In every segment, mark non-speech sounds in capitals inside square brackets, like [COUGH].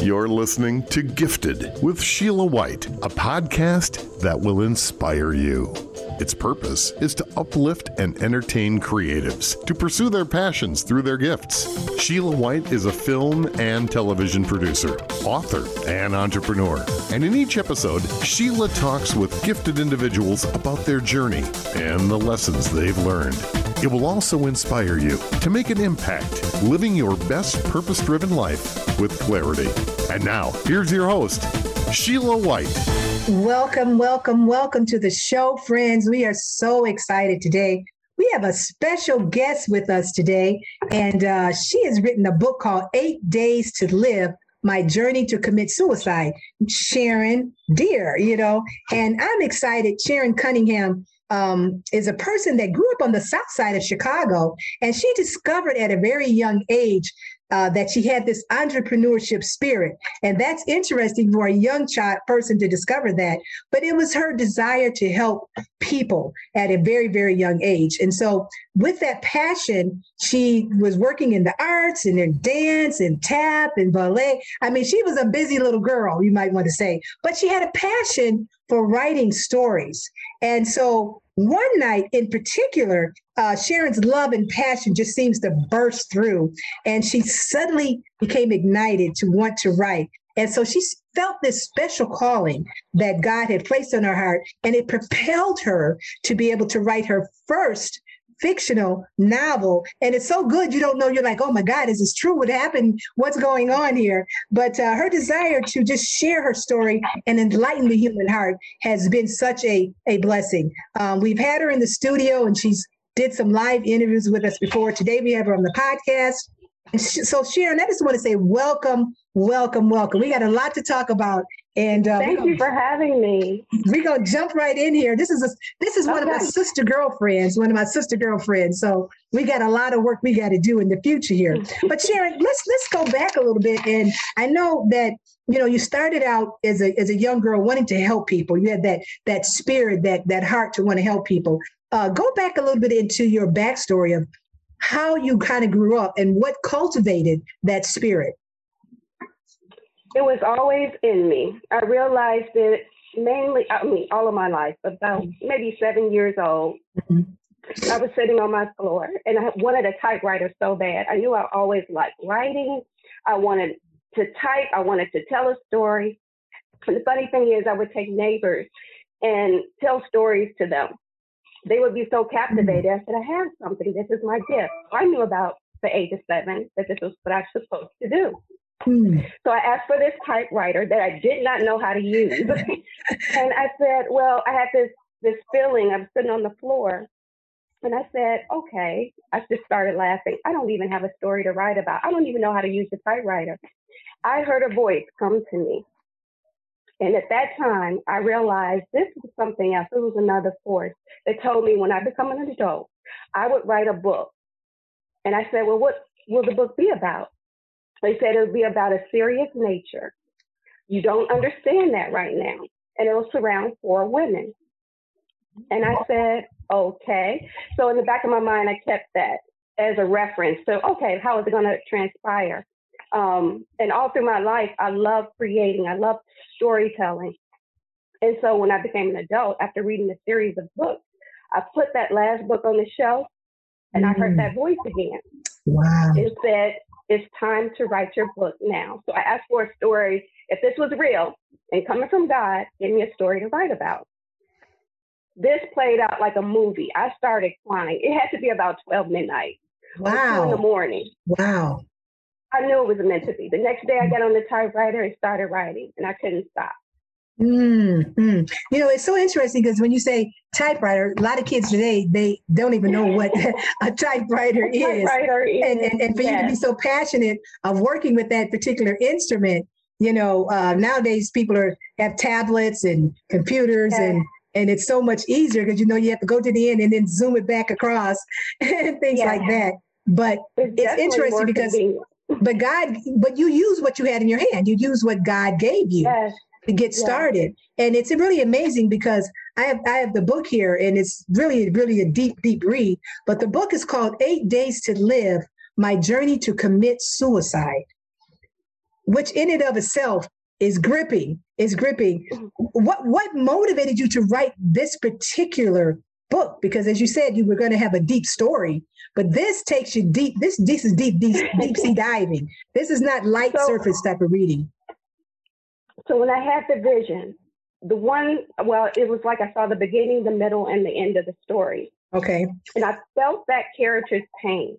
You're listening to Gifted with Sheila White, a podcast that will inspire you. Its purpose is to uplift and entertain creatives to pursue their passions through their gifts. Sheila White is a film and television producer, author, and entrepreneur. And in each episode, Sheila talks with gifted individuals about their journey and the lessons they've learned. It will also inspire you to make an impact, living your best purpose driven life with clarity. And now, here's your host, Sheila White. Welcome, welcome, welcome to the show, friends. We are so excited today. We have a special guest with us today, and uh, she has written a book called Eight Days to Live My Journey to Commit Suicide. Sharon Deer, you know, and I'm excited. Sharon Cunningham um, is a person that grew up on the south side of Chicago, and she discovered at a very young age uh, that she had this entrepreneurship spirit. And that's interesting for a young child person to discover that. But it was her desire to help people at a very, very young age. And so, with that passion, she was working in the arts and in dance and tap and ballet. I mean, she was a busy little girl, you might want to say, but she had a passion for writing stories. And so, one night in particular, uh, Sharon's love and passion just seems to burst through, and she suddenly became ignited to want to write. And so she felt this special calling that God had placed on her heart, and it propelled her to be able to write her first fictional novel. And it's so good, you don't know, you're like, oh my God, is this true? What happened? What's going on here? But uh, her desire to just share her story and enlighten the human heart has been such a, a blessing. Um, we've had her in the studio and she's did some live interviews with us before. Today we have her on the podcast. And so Sharon, I just want to say welcome, welcome, welcome. We got a lot to talk about and uh, thank you for having me. We're gonna jump right in here. This is a this is one of my sister girlfriends, one of my sister girlfriends. So we got a lot of work we got to do in the future here. but Sharon, [LAUGHS] let's let's go back a little bit. And I know that you know you started out as a as a young girl wanting to help people. You had that that spirit, that that heart to want to help people. Uh, go back a little bit into your backstory of how you kind of grew up and what cultivated that spirit. It was always in me. I realized it mainly, I mean, all of my life, about maybe seven years old. Mm-hmm. I was sitting on my floor and I wanted a typewriter so bad. I knew I always liked writing. I wanted to type. I wanted to tell a story. And the funny thing is, I would take neighbors and tell stories to them. They would be so captivated. I said, I have something. This is my gift. I knew about the age of seven that this was what I was supposed to do. Hmm. So I asked for this typewriter that I did not know how to use. [LAUGHS] and I said, well, I had this this feeling. I'm sitting on the floor. And I said, okay. I just started laughing. I don't even have a story to write about. I don't even know how to use the typewriter. I heard a voice come to me. And at that time, I realized this was something else. It was another force that told me when I become an adult, I would write a book. And I said, well, what will the book be about? They said it would be about a serious nature. You don't understand that right now. And it'll surround four women. And I said, okay. So in the back of my mind, I kept that as a reference. So, okay, how is it going to transpire? Um, and all through my life, I love creating, I love storytelling. And so when I became an adult, after reading a series of books, I put that last book on the shelf and mm. I heard that voice again. Wow. It said, it's time to write your book now. So I asked for a story. If this was real and coming from God, give me a story to write about. This played out like a movie. I started crying. It had to be about 12 midnight. Wow. in the morning. Wow. I knew it was meant to be. The next day I got on the typewriter and started writing and I couldn't stop. Mm-hmm. You know, it's so interesting because when you say typewriter, a lot of kids today they don't even know what [LAUGHS] [LAUGHS] a typewriter, a typewriter is. And, and, and for yes. you to be so passionate of working with that particular instrument, you know, uh, nowadays people are have tablets and computers yes. and and it's so much easier because you know you have to go to the end and then zoom it back across [LAUGHS] and things like that. But it's, it's interesting because but God, but you use what you had in your hand. You use what God gave you. Yes to get started. And it's really amazing because I have I have the book here and it's really, really a deep, deep read. But the book is called Eight Days to Live: My Journey to Commit Suicide. which in and of itself is gripping, is gripping. Mm-hmm. What what motivated you to write this particular book? Because as you said, you were going to have a deep story, but this takes you deep. This this is deep, deep, deep sea [LAUGHS] diving. This is not light so, surface type of reading. So when I had the vision, the one, well, it was like I saw the beginning, the middle, and the end of the story. Okay. And I felt that character's pain.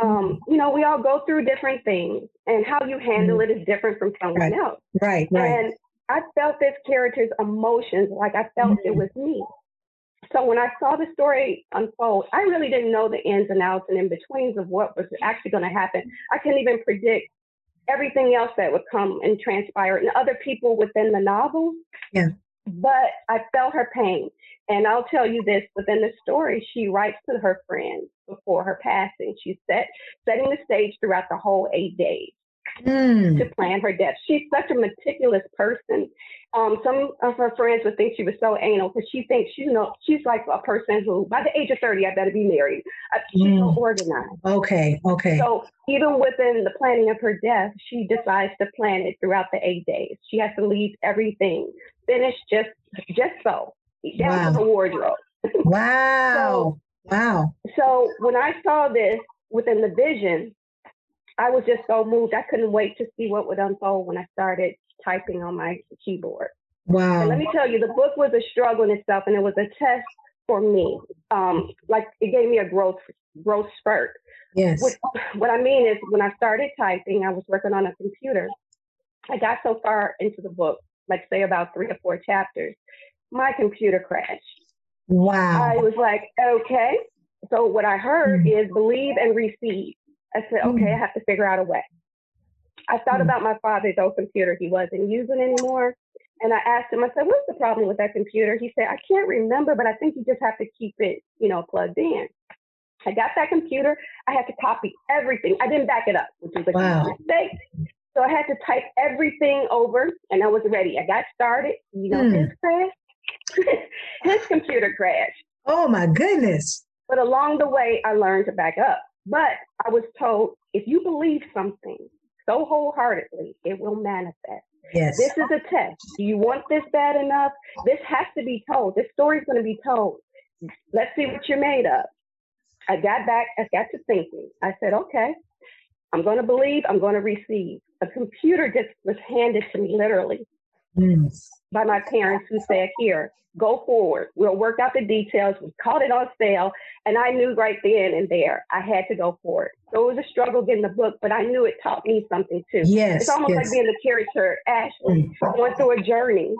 Um, mm-hmm. you know, we all go through different things, and how you handle mm-hmm. it is different from someone right. else. Right, right. And I felt this character's emotions like I felt mm-hmm. it was me. So when I saw the story unfold, I really didn't know the ins and outs and in betweens of what was actually going to happen. I couldn't even predict everything else that would come and transpire and other people within the novel. Yeah. But I felt her pain. And I'll tell you this within the story, she writes to her friends before her passing. She's set, setting the stage throughout the whole eight days mm. to plan her death. She's such a meticulous person. Um, some of her friends would think she was so anal because she thinks she's you know she's like a person who by the age of 30 I better be married. Uh, she's mm. so organized. Okay, okay. So even within the planning of her death, she decides to plan it throughout the eight days. She has to leave everything finished just just so down wow. to the wardrobe. [LAUGHS] Wow. so, wow. So when I saw this within the vision, I was just so moved. I couldn't wait to see what would unfold when I started typing on my keyboard. Wow. And let me tell you, the book was a struggle in itself, and it was a test for me. Um, like it gave me a growth growth spurt. Yes. What, what I mean is, when I started typing, I was working on a computer. I got so far into the book, like say about three or four chapters, my computer crashed. Wow. I was like, okay. So what I heard mm. is believe and receive. I said, okay. I have to figure out a way. I thought mm. about my father's old computer he wasn't using anymore. And I asked him, I said, what's the problem with that computer? He said, I can't remember, but I think you just have to keep it, you know, plugged in. I got that computer. I had to copy everything. I didn't back it up, which was a wow. mistake. So I had to type everything over and I was ready. I got started. You know, mm. his crash, [LAUGHS] his computer crashed. Oh my goodness. But along the way, I learned to back up. But I was told if you believe something so wholeheartedly, it will manifest. Yes. This is a test. Do you want this bad enough? This has to be told. This story's going to be told. Let's see what you're made of. I got back, I got to thinking. I said, okay, I'm going to believe, I'm going to receive. A computer just was handed to me literally mm. by my parents who said, here, go forward. We'll work out the details. We caught it on sale. And I knew right then and there I had to go for it. So it was a struggle getting the book, but I knew it taught me something too. Yes. It's almost yes. like being the character Ashley, mm. going through a journey,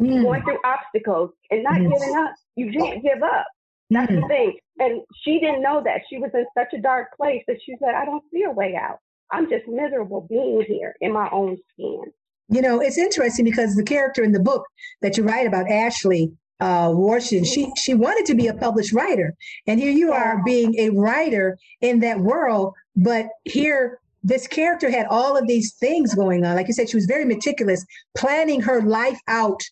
mm. going through obstacles and not mm. giving up. You can't give up. That's the mm. thing. And she didn't know that. She was in such a dark place that she said, I don't see a way out. I'm just miserable being here in my own skin. You know, it's interesting because the character in the book that you write about, Ashley uh, Washington, she she wanted to be a published writer, and here you are being a writer in that world. But here, this character had all of these things going on. Like you said, she was very meticulous, planning her life out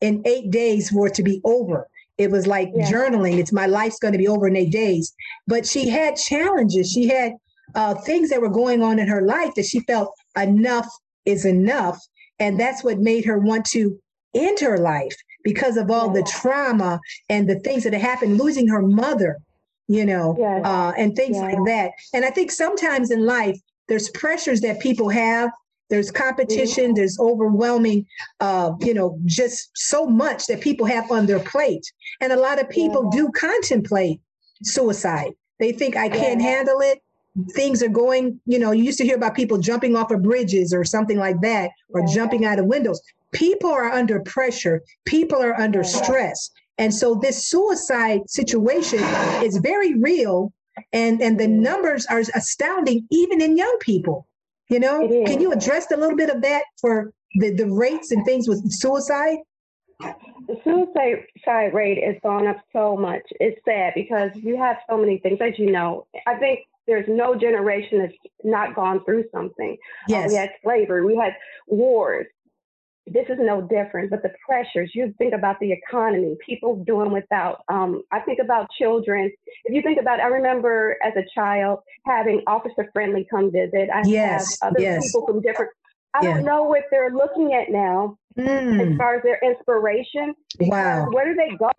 in eight days for it to be over. It was like yeah. journaling. It's my life's going to be over in eight days. But she had challenges. She had uh, things that were going on in her life that she felt enough is enough and that's what made her want to end her life because of all the trauma and the things that had happened, losing her mother, you know, yes. uh, and things like that. And I think sometimes in life, there's pressures that people have. There's competition. Mm-hmm. There's overwhelming, uh, you know, just so much that people have on their plate. And a lot of people yeah. do contemplate suicide. They think I can't yeah. handle it things are going, you know, you used to hear about people jumping off of bridges or something like that, or yeah. jumping out of windows. People are under pressure, people are under stress. And so this suicide situation is very real and and the numbers are astounding even in young people. You know, can you address a little bit of that for the, the rates and things with suicide? The suicide rate has gone up so much. It's sad because you have so many things, as you know. I think there's no generation that's not gone through something. Yes. Uh, we had slavery, we had wars. This is no different, but the pressures, you think about the economy, people doing without. Um, I think about children. If you think about, I remember as a child having Officer Friendly come visit. I yes, have other yes. people from different I Yeah. don't know what they're looking at now as Mm. far as their inspiration. Wow. Where do they go?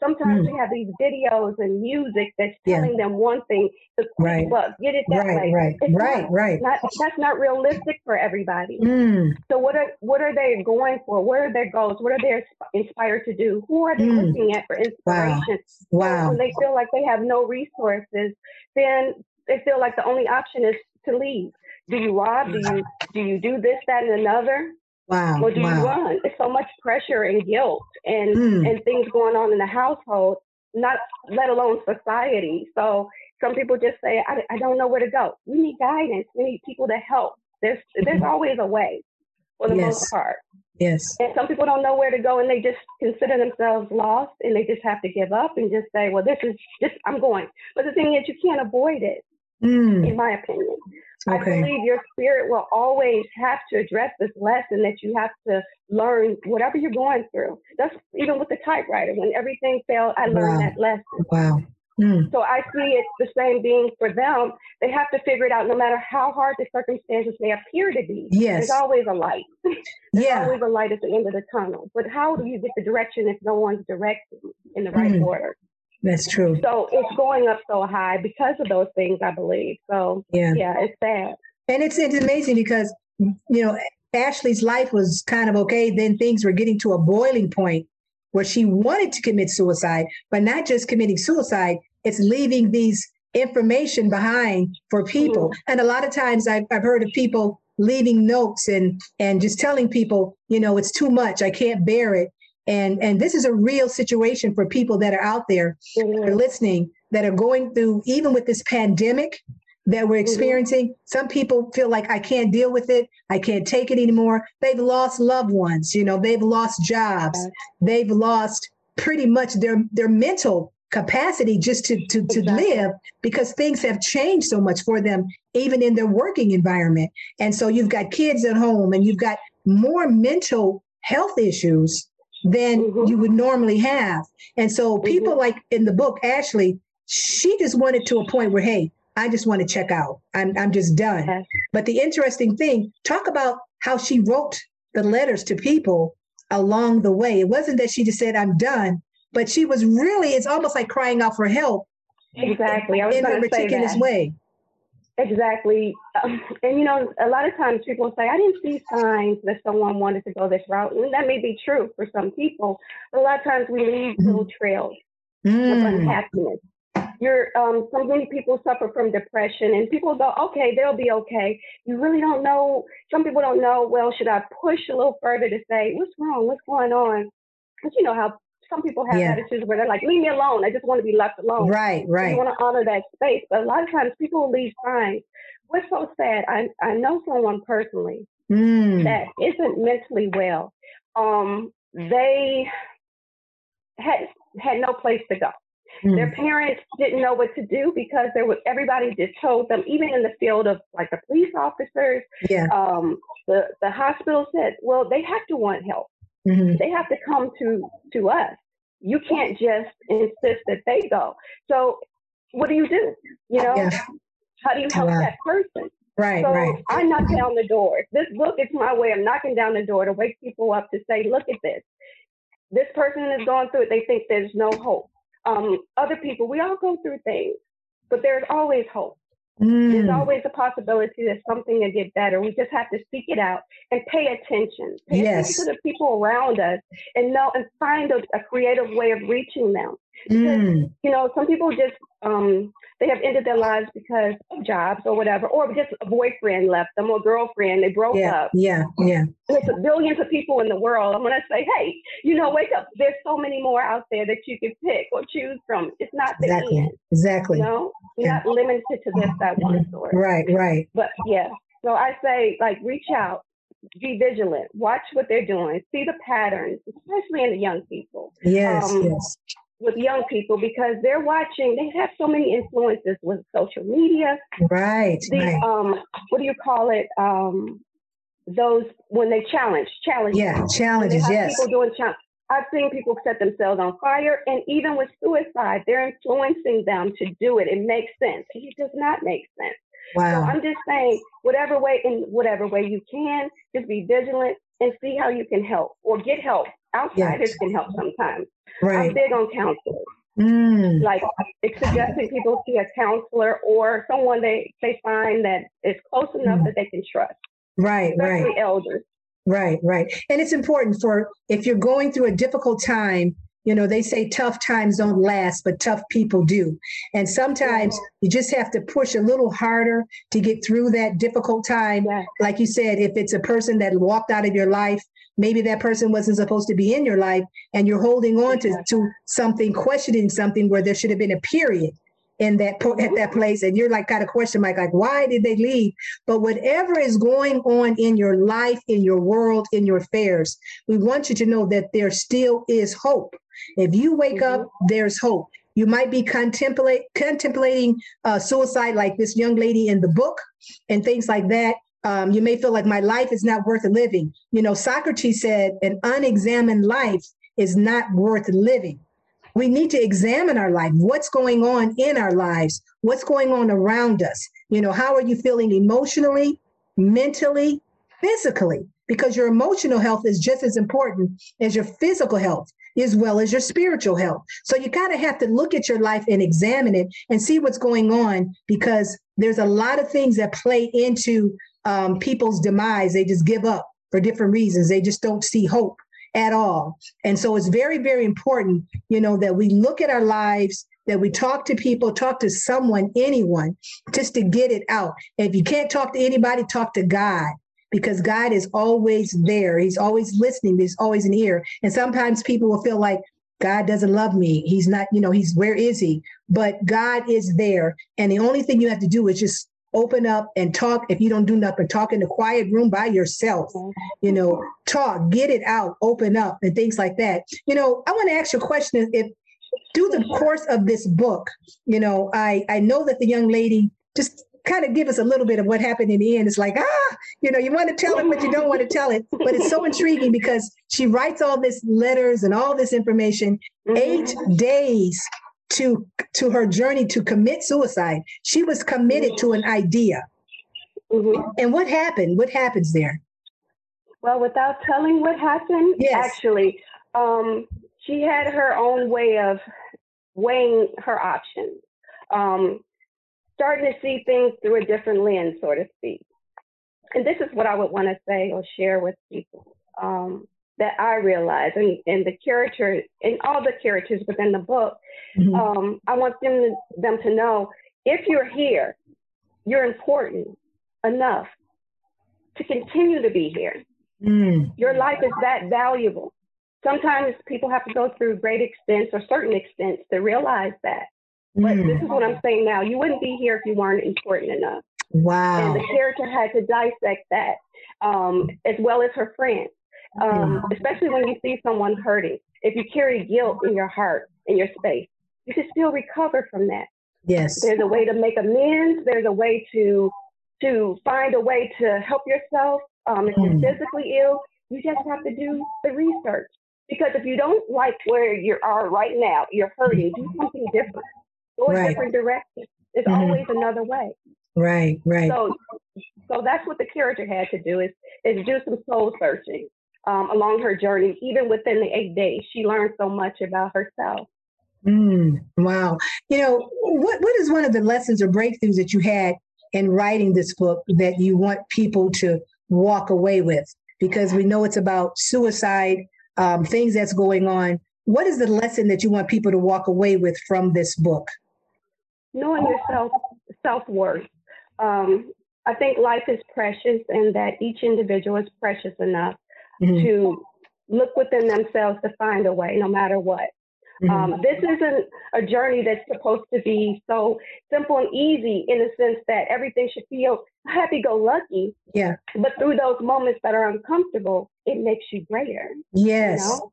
Sometimes Mm. we have these videos and music that's Yeah. telling them one thing, quick Right. buck, get it that Right, way. right, It's right, not, right. not, that's not realistic for everybody. Mm. So what are what are they going for? What are their goals? What are they inspired to do? Who are they Mm. looking at for inspiration? Wow. When they feel like they have no resources, then they feel like the only option is to leave. Do you rob? Do you do you do this, that, and another? Wow. Or do you Wow. run? There's so much pressure and guilt and Mm. and things going on in the household, not let alone society. So some people just say, I, I don't know where to go. We need guidance. We need people to help. There's there's always a way for the Mm-hmm. Yes. most part. Yes. And some people don't know where to go and they just consider themselves lost and they just have to give up and just say, well, this is just, I'm going. But the thing is, you can't avoid it, Mm. in my opinion. I believe your spirit will always have to address this lesson that you have to learn whatever you're going through. That's even with the typewriter. When everything failed, I learned Wow. that lesson. Wow. Mm. So I see it's the same being for them. They have to figure it out no matter how hard the circumstances may appear to be. Yes. There's always a light. [LAUGHS] There's Yeah. always a light at the end of the tunnel. But how do you get the direction if no one's directing in the right Mm. order? That's true. So it's going up so high because of those things, I believe. So Yeah. yeah, it's sad. And it's it's amazing because you know Ashley's life was kind of okay. Then things were getting to a boiling point where she wanted to commit suicide, but not just committing suicide. It's leaving these information behind for people. Mm-hmm. And a lot of times I've, I've heard of people leaving notes and and just telling people, you know, it's too much. I can't bear it. And and this is a real situation for people that are out there that are listening that are going through even with this pandemic that we're mm-hmm. experiencing some people feel like i can't deal with it. I can't take it anymore. They've lost loved ones you know they've lost jobs. They've lost pretty much their their mental capacity just to to, to Exactly. live because things have changed so much for them even in their working environment. And so you've got kids at home and you've got more mental health issues than Mhm. you would normally have. And so people like in the book ashley she just wanted to a point where hey i just want to check out. I'm, I'm just done. Yes. but the interesting thing talk about how she wrote the letters to people along the way. It wasn't that she just said i'm done but she was really it's almost like crying out for help Exactly. I was in a going to say meticulous way Exactly. Um, and you know, a lot of times people say, I didn't see signs that someone wanted to go this route. And that may be true for some people. But a lot of times we leave Mhm. little trails of Mm, unhappiness. You're um so many people suffer from depression and people go, okay, they'll be okay. You really don't know some people don't know, well, should I push a little further to say, What's wrong? What's going on? Because you know how some people have Yeah. attitudes where they're like, leave me alone. I just want to be left alone. right right. You want to honor that space. But a lot of times people will leave signs. What's so sad, I, I know someone personally Mm, that isn't mentally well. Um, they had had no place to go. Their mm, parents didn't know what to do because there was everybody just told them, even in the field of like the police officers, yeah um, the the hospital said, well, they have to want help. Mhm, They have to come to to us. You can't just insist that they go. So what do you do? You know, yeah how do you help that person? right So right I knock down the door. This book is my way of knocking down the door to wake people up to say, look at this. This person is going through it. They think there's no hope. Um, other people, we all go through things, but there's always hope. There's Mm, always a possibility that something will get better. We just have to seek it out and pay attention. Pay Yes. attention to the people around us and know and find a, a creative way of reaching them. Mm, You know, some people just um, they have ended their lives because of jobs or whatever, or just a boyfriend left them or girlfriend. They broke yeah up. yeah yeah There's billions of people in the world. I'm gonna say, hey, you know, wake up. There's so many more out there that you can pick or choose from. It's not the exactly end. exactly You know, you're Yeah. not limited to this, that one source. right right But yeah, so I say, like, reach out, be vigilant, watch what they're doing, see the patterns, especially in the young people yes Um, yes with young people because they're watching. They have so many influences with social media. right The right um, what do you call it? Um, those when they challenge, challenge. yeah challenges yes people doing challenge. I've seen people set themselves on fire, and even with suicide, they're influencing them to do it. It makes sense. It does not make sense. Wow. So I'm just saying, whatever way, in whatever way you can, just be vigilant and see how you can help or get help. Outsiders yes. can help sometimes. Right. I'm big on counselors. Mm. Like it's suggesting people see a counselor or someone they, they find that is close enough mm. that they can trust. Right, Especially right. elders. Right, right. And it's important for if you're going through a difficult time, you know, they say tough times don't last, but tough people do. And sometimes you just have to push a little harder to get through that difficult time. Yeah. Like you said, if it's a person that walked out of your life, maybe that person wasn't supposed to be in your life, and you're holding on to, to something, questioning something where there should have been a period in that at that place. And you're like got a question mark like why did they leave? But whatever is going on in your life in your world in your affairs we want you to know that there still is hope. If you wake mm-hmm. up there's hope. You might be contemplate, contemplating uh, suicide like this young lady in the book and things like that um, you may feel like my life is not worth living. You know socrates said an unexamined life is not worth living. We need to examine our life. What's going on in our lives? What's going on around us? You know how are you feeling emotionally mentally physically? Because your emotional health is just as important as your physical health as well as your spiritual health. So you kind of have to look at your life and examine it and see what's going on because there's a lot of things that play into um, people's demise they just give up for different reasons they just don't see hope at all. And so it's very, very important, you know, that we look at our lives, that we talk to people, talk to someone, anyone, just to get it out. And if you can't talk to anybody, talk to God because God is always there. He's always listening. There's always an ear. And sometimes people will feel like God doesn't love me. He's not, you know, he's where is he? But God is there. And the only thing you have to do is just open up and talk. If you don't do nothing talk in a quiet room by yourself you know talk get it out open up and things like that. You know i want to ask you a question. If through the course of this book you know i i know that the young lady just kind of give us a little bit of what happened in the end. It's like ah you know you want to tell it but you don't want to tell it. But it's so intriguing because she writes all this letters and all this information eight days to to her journey to commit suicide. She was committed to an idea. Mm-hmm. And what happened? What happens there? Well, without telling what happened, yes. actually, um, she had her own way of weighing her options, um, starting to see things through a different lens, so to speak. And this is what I would want to say or share with people. Um, that I realize, and, and the character, and all the characters within the book, mm-hmm. um, I want them to, them to know if you're here, you're important enough to continue to be here. Mm. Your life is that valuable. Sometimes people have to go through great extents or certain extents to realize that. But mm. this is what I'm saying now. You wouldn't be here if you weren't important enough. Wow. And the character had to dissect that, um, as well as her friends um, especially when you see someone hurting. If you carry guilt in your heart, in your space, you can still recover from that. Yes. There's a way to make amends. There's a way to to find a way to help yourself. Um, if you're mm. physically ill, you just have to do the research. Because if you don't like where you are right now, you're hurting, do something different. Go a different direction. There's mm-hmm. always another way. Right, right. So so that's what the character had to do is is do some soul searching um, along her journey, even within the eight days. She learned so much about herself. Mm, wow. You know, what, what is one of the lessons or breakthroughs that you had in writing this book that you want people to walk away with? Because we know it's about suicide, um, things that's going on. What is the lesson that you want people to walk away with from this book? Knowing yourself, self worth. Um, I think life is precious and that each individual is precious enough mm-hmm. to look within themselves to find a way, no matter what. Mm-hmm. Um, this isn't a journey that's supposed to be so simple and easy in the sense that everything should feel happy go lucky. Yeah. But through those moments that are uncomfortable, it makes you greater. Yes. You know?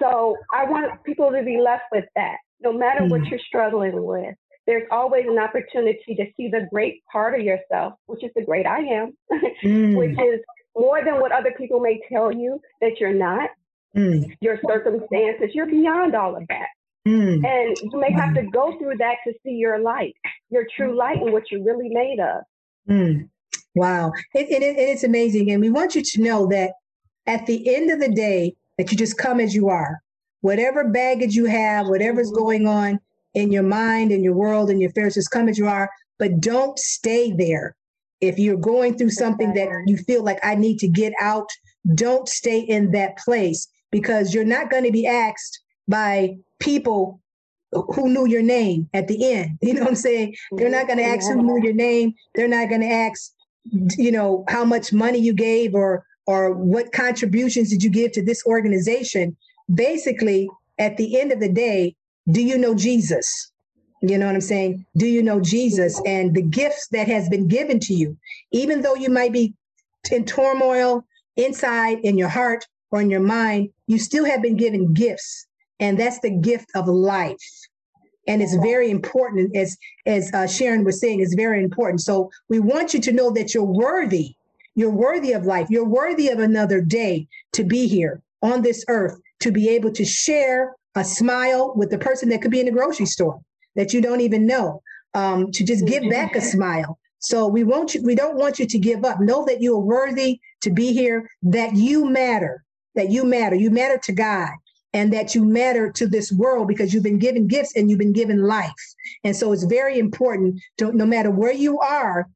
So I want people to be left with that. No matter mm-hmm. what you're struggling with, there's always an opportunity to see the great part of yourself, which is the great I am, [LAUGHS] mm. which is more than what other people may tell you that you're not, mm. your circumstances, you're beyond all of that. Mm. And you may have to go through that to see your light, your true light and what you're really made of. Mm. Wow. It, it, it, it's amazing. And we want you to know that at the end of the day, that you just come as you are. Whatever baggage you have, whatever's mm-hmm. going on in your mind, in your world, in your affairs, just come as you are, but don't stay there. If you're going through something that you feel like I need to get out, don't stay in that place because you're not going to be asked by people who knew your name at the end. [LAUGHS] You know what I'm saying? They're not going to ask who knew your name. They're not going to ask, you know, how much money you gave or or what contributions did you give to this organization. Basically, at the end of the day, do you know Jesus? You know what I'm saying? Do you know Jesus and the gifts that has been given to you? Even though you might be in turmoil inside in your heart or in your mind, you still have been given gifts and that's the gift of life. And it's very important as as uh, sharon was saying it's very important. So we want you to know that you're worthy. You're worthy of life. You're worthy of another day to be here on this earth to be able to share a smile with the person that could be in the grocery store that you don't even know um, to just give back a smile so we want you we don't want you to give up know that you are worthy to be here that you matter that you matter you matter to god and that you matter to this world because you've been given gifts and you've been given life. And so it's very important to no matter where you are,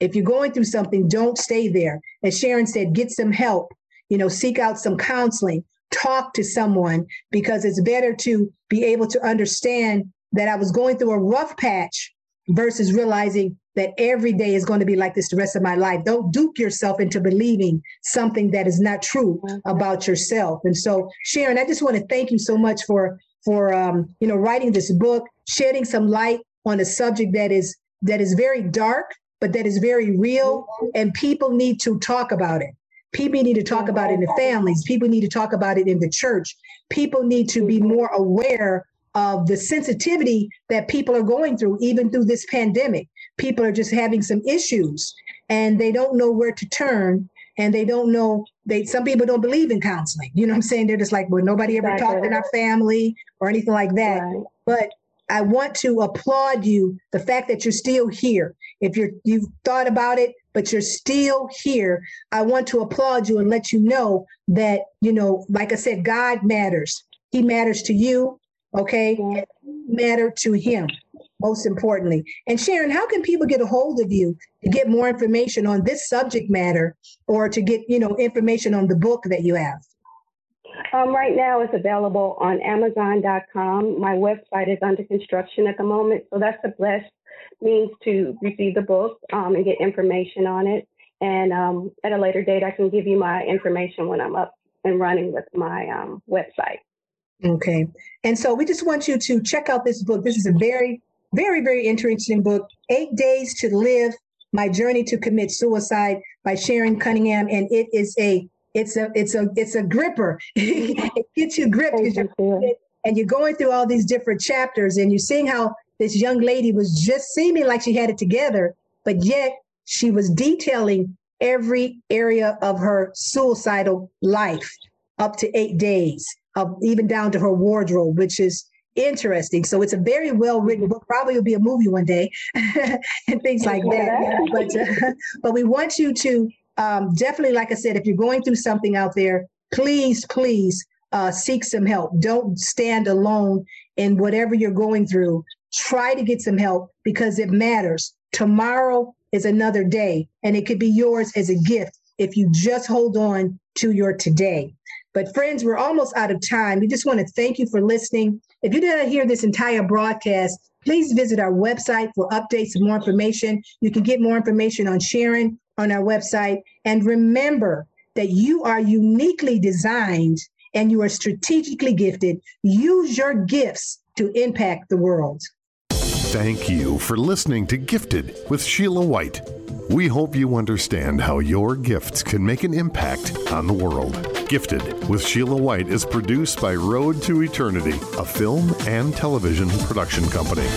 if you're going through something, don't stay there. As Sharon said, get some help, you know, seek out some counseling, talk to someone because it's better to be able to understand that I was going through a rough patch versus realizing that every day is going to be like this the rest of my life. Don't dupe yourself into believing something that is not true mm-hmm. about yourself. And so, Sharon, I just want to thank you so much for for um, you know writing this book, shedding some light on a subject that is that is very dark, but that is very real, mm-hmm. and people need to talk about it. People need to talk about it in the families. People need to talk about it in the church. People need to be mm-hmm. more aware of the sensitivity that people are going through, even through this pandemic. People are just having some issues and they don't know where to turn and they don't know they some people don't believe in counseling. You know what I'm saying? They're just like, well, nobody ever exactly. talked in our family or anything like that. Right. But I want to applaud you the fact that you're still here. If you're you've thought about it, but you're still here, I want to applaud you and let you know that, you know, like I said, God matters. He matters to you okay, matter to him most importantly. And Sharon, how can people get a hold of you to get more information on this subject matter or to get, you know, information on the book that you have? Um, right now it's available on Amazon.com. My website is under construction at the moment, so that's the best means to receive the book um, and get information on it. And um, at a later date, I can give you my information when I'm up and running with my um, website. Okay. And so we just want you to check out this book. This is a very, very, very interesting book. Eight Days to Live My Journey to Commit Suicide by Sharon Cunningham. And it is a it's a it's a it's a gripper. [LAUGHS] it gets you gripped you're, and you're going through all these different chapters and you're seeing how this young lady was just seeming like she had it together, but yet she was detailing every area of her suicidal life up to eight days uh, even down to her wardrobe, which is interesting. So it's a very well written book. Probably will be a movie one day, [LAUGHS] and things like that. But uh, [LAUGHS] but we want you to um, definitely, like I said, if you're going through something out there, please, please uh, seek some help. Don't stand alone in whatever you're going through. Try to get some help because it matters. Tomorrow is another day, and it could be yours as a gift if you just hold on to your today. But friends, we're almost out of time. We just want to thank you for listening. If you didn't hear this entire broadcast, please visit our website for updates and more information. You can get more information on Sharon on our website. And remember that you are uniquely designed and you are strategically gifted. Use your gifts to impact the world. Thank you for listening to Gifted with Sheila White. We hope you understand how your gifts can make an impact on the world. Gifted with Sheila White is produced by Road to Eternity, a film and television production company.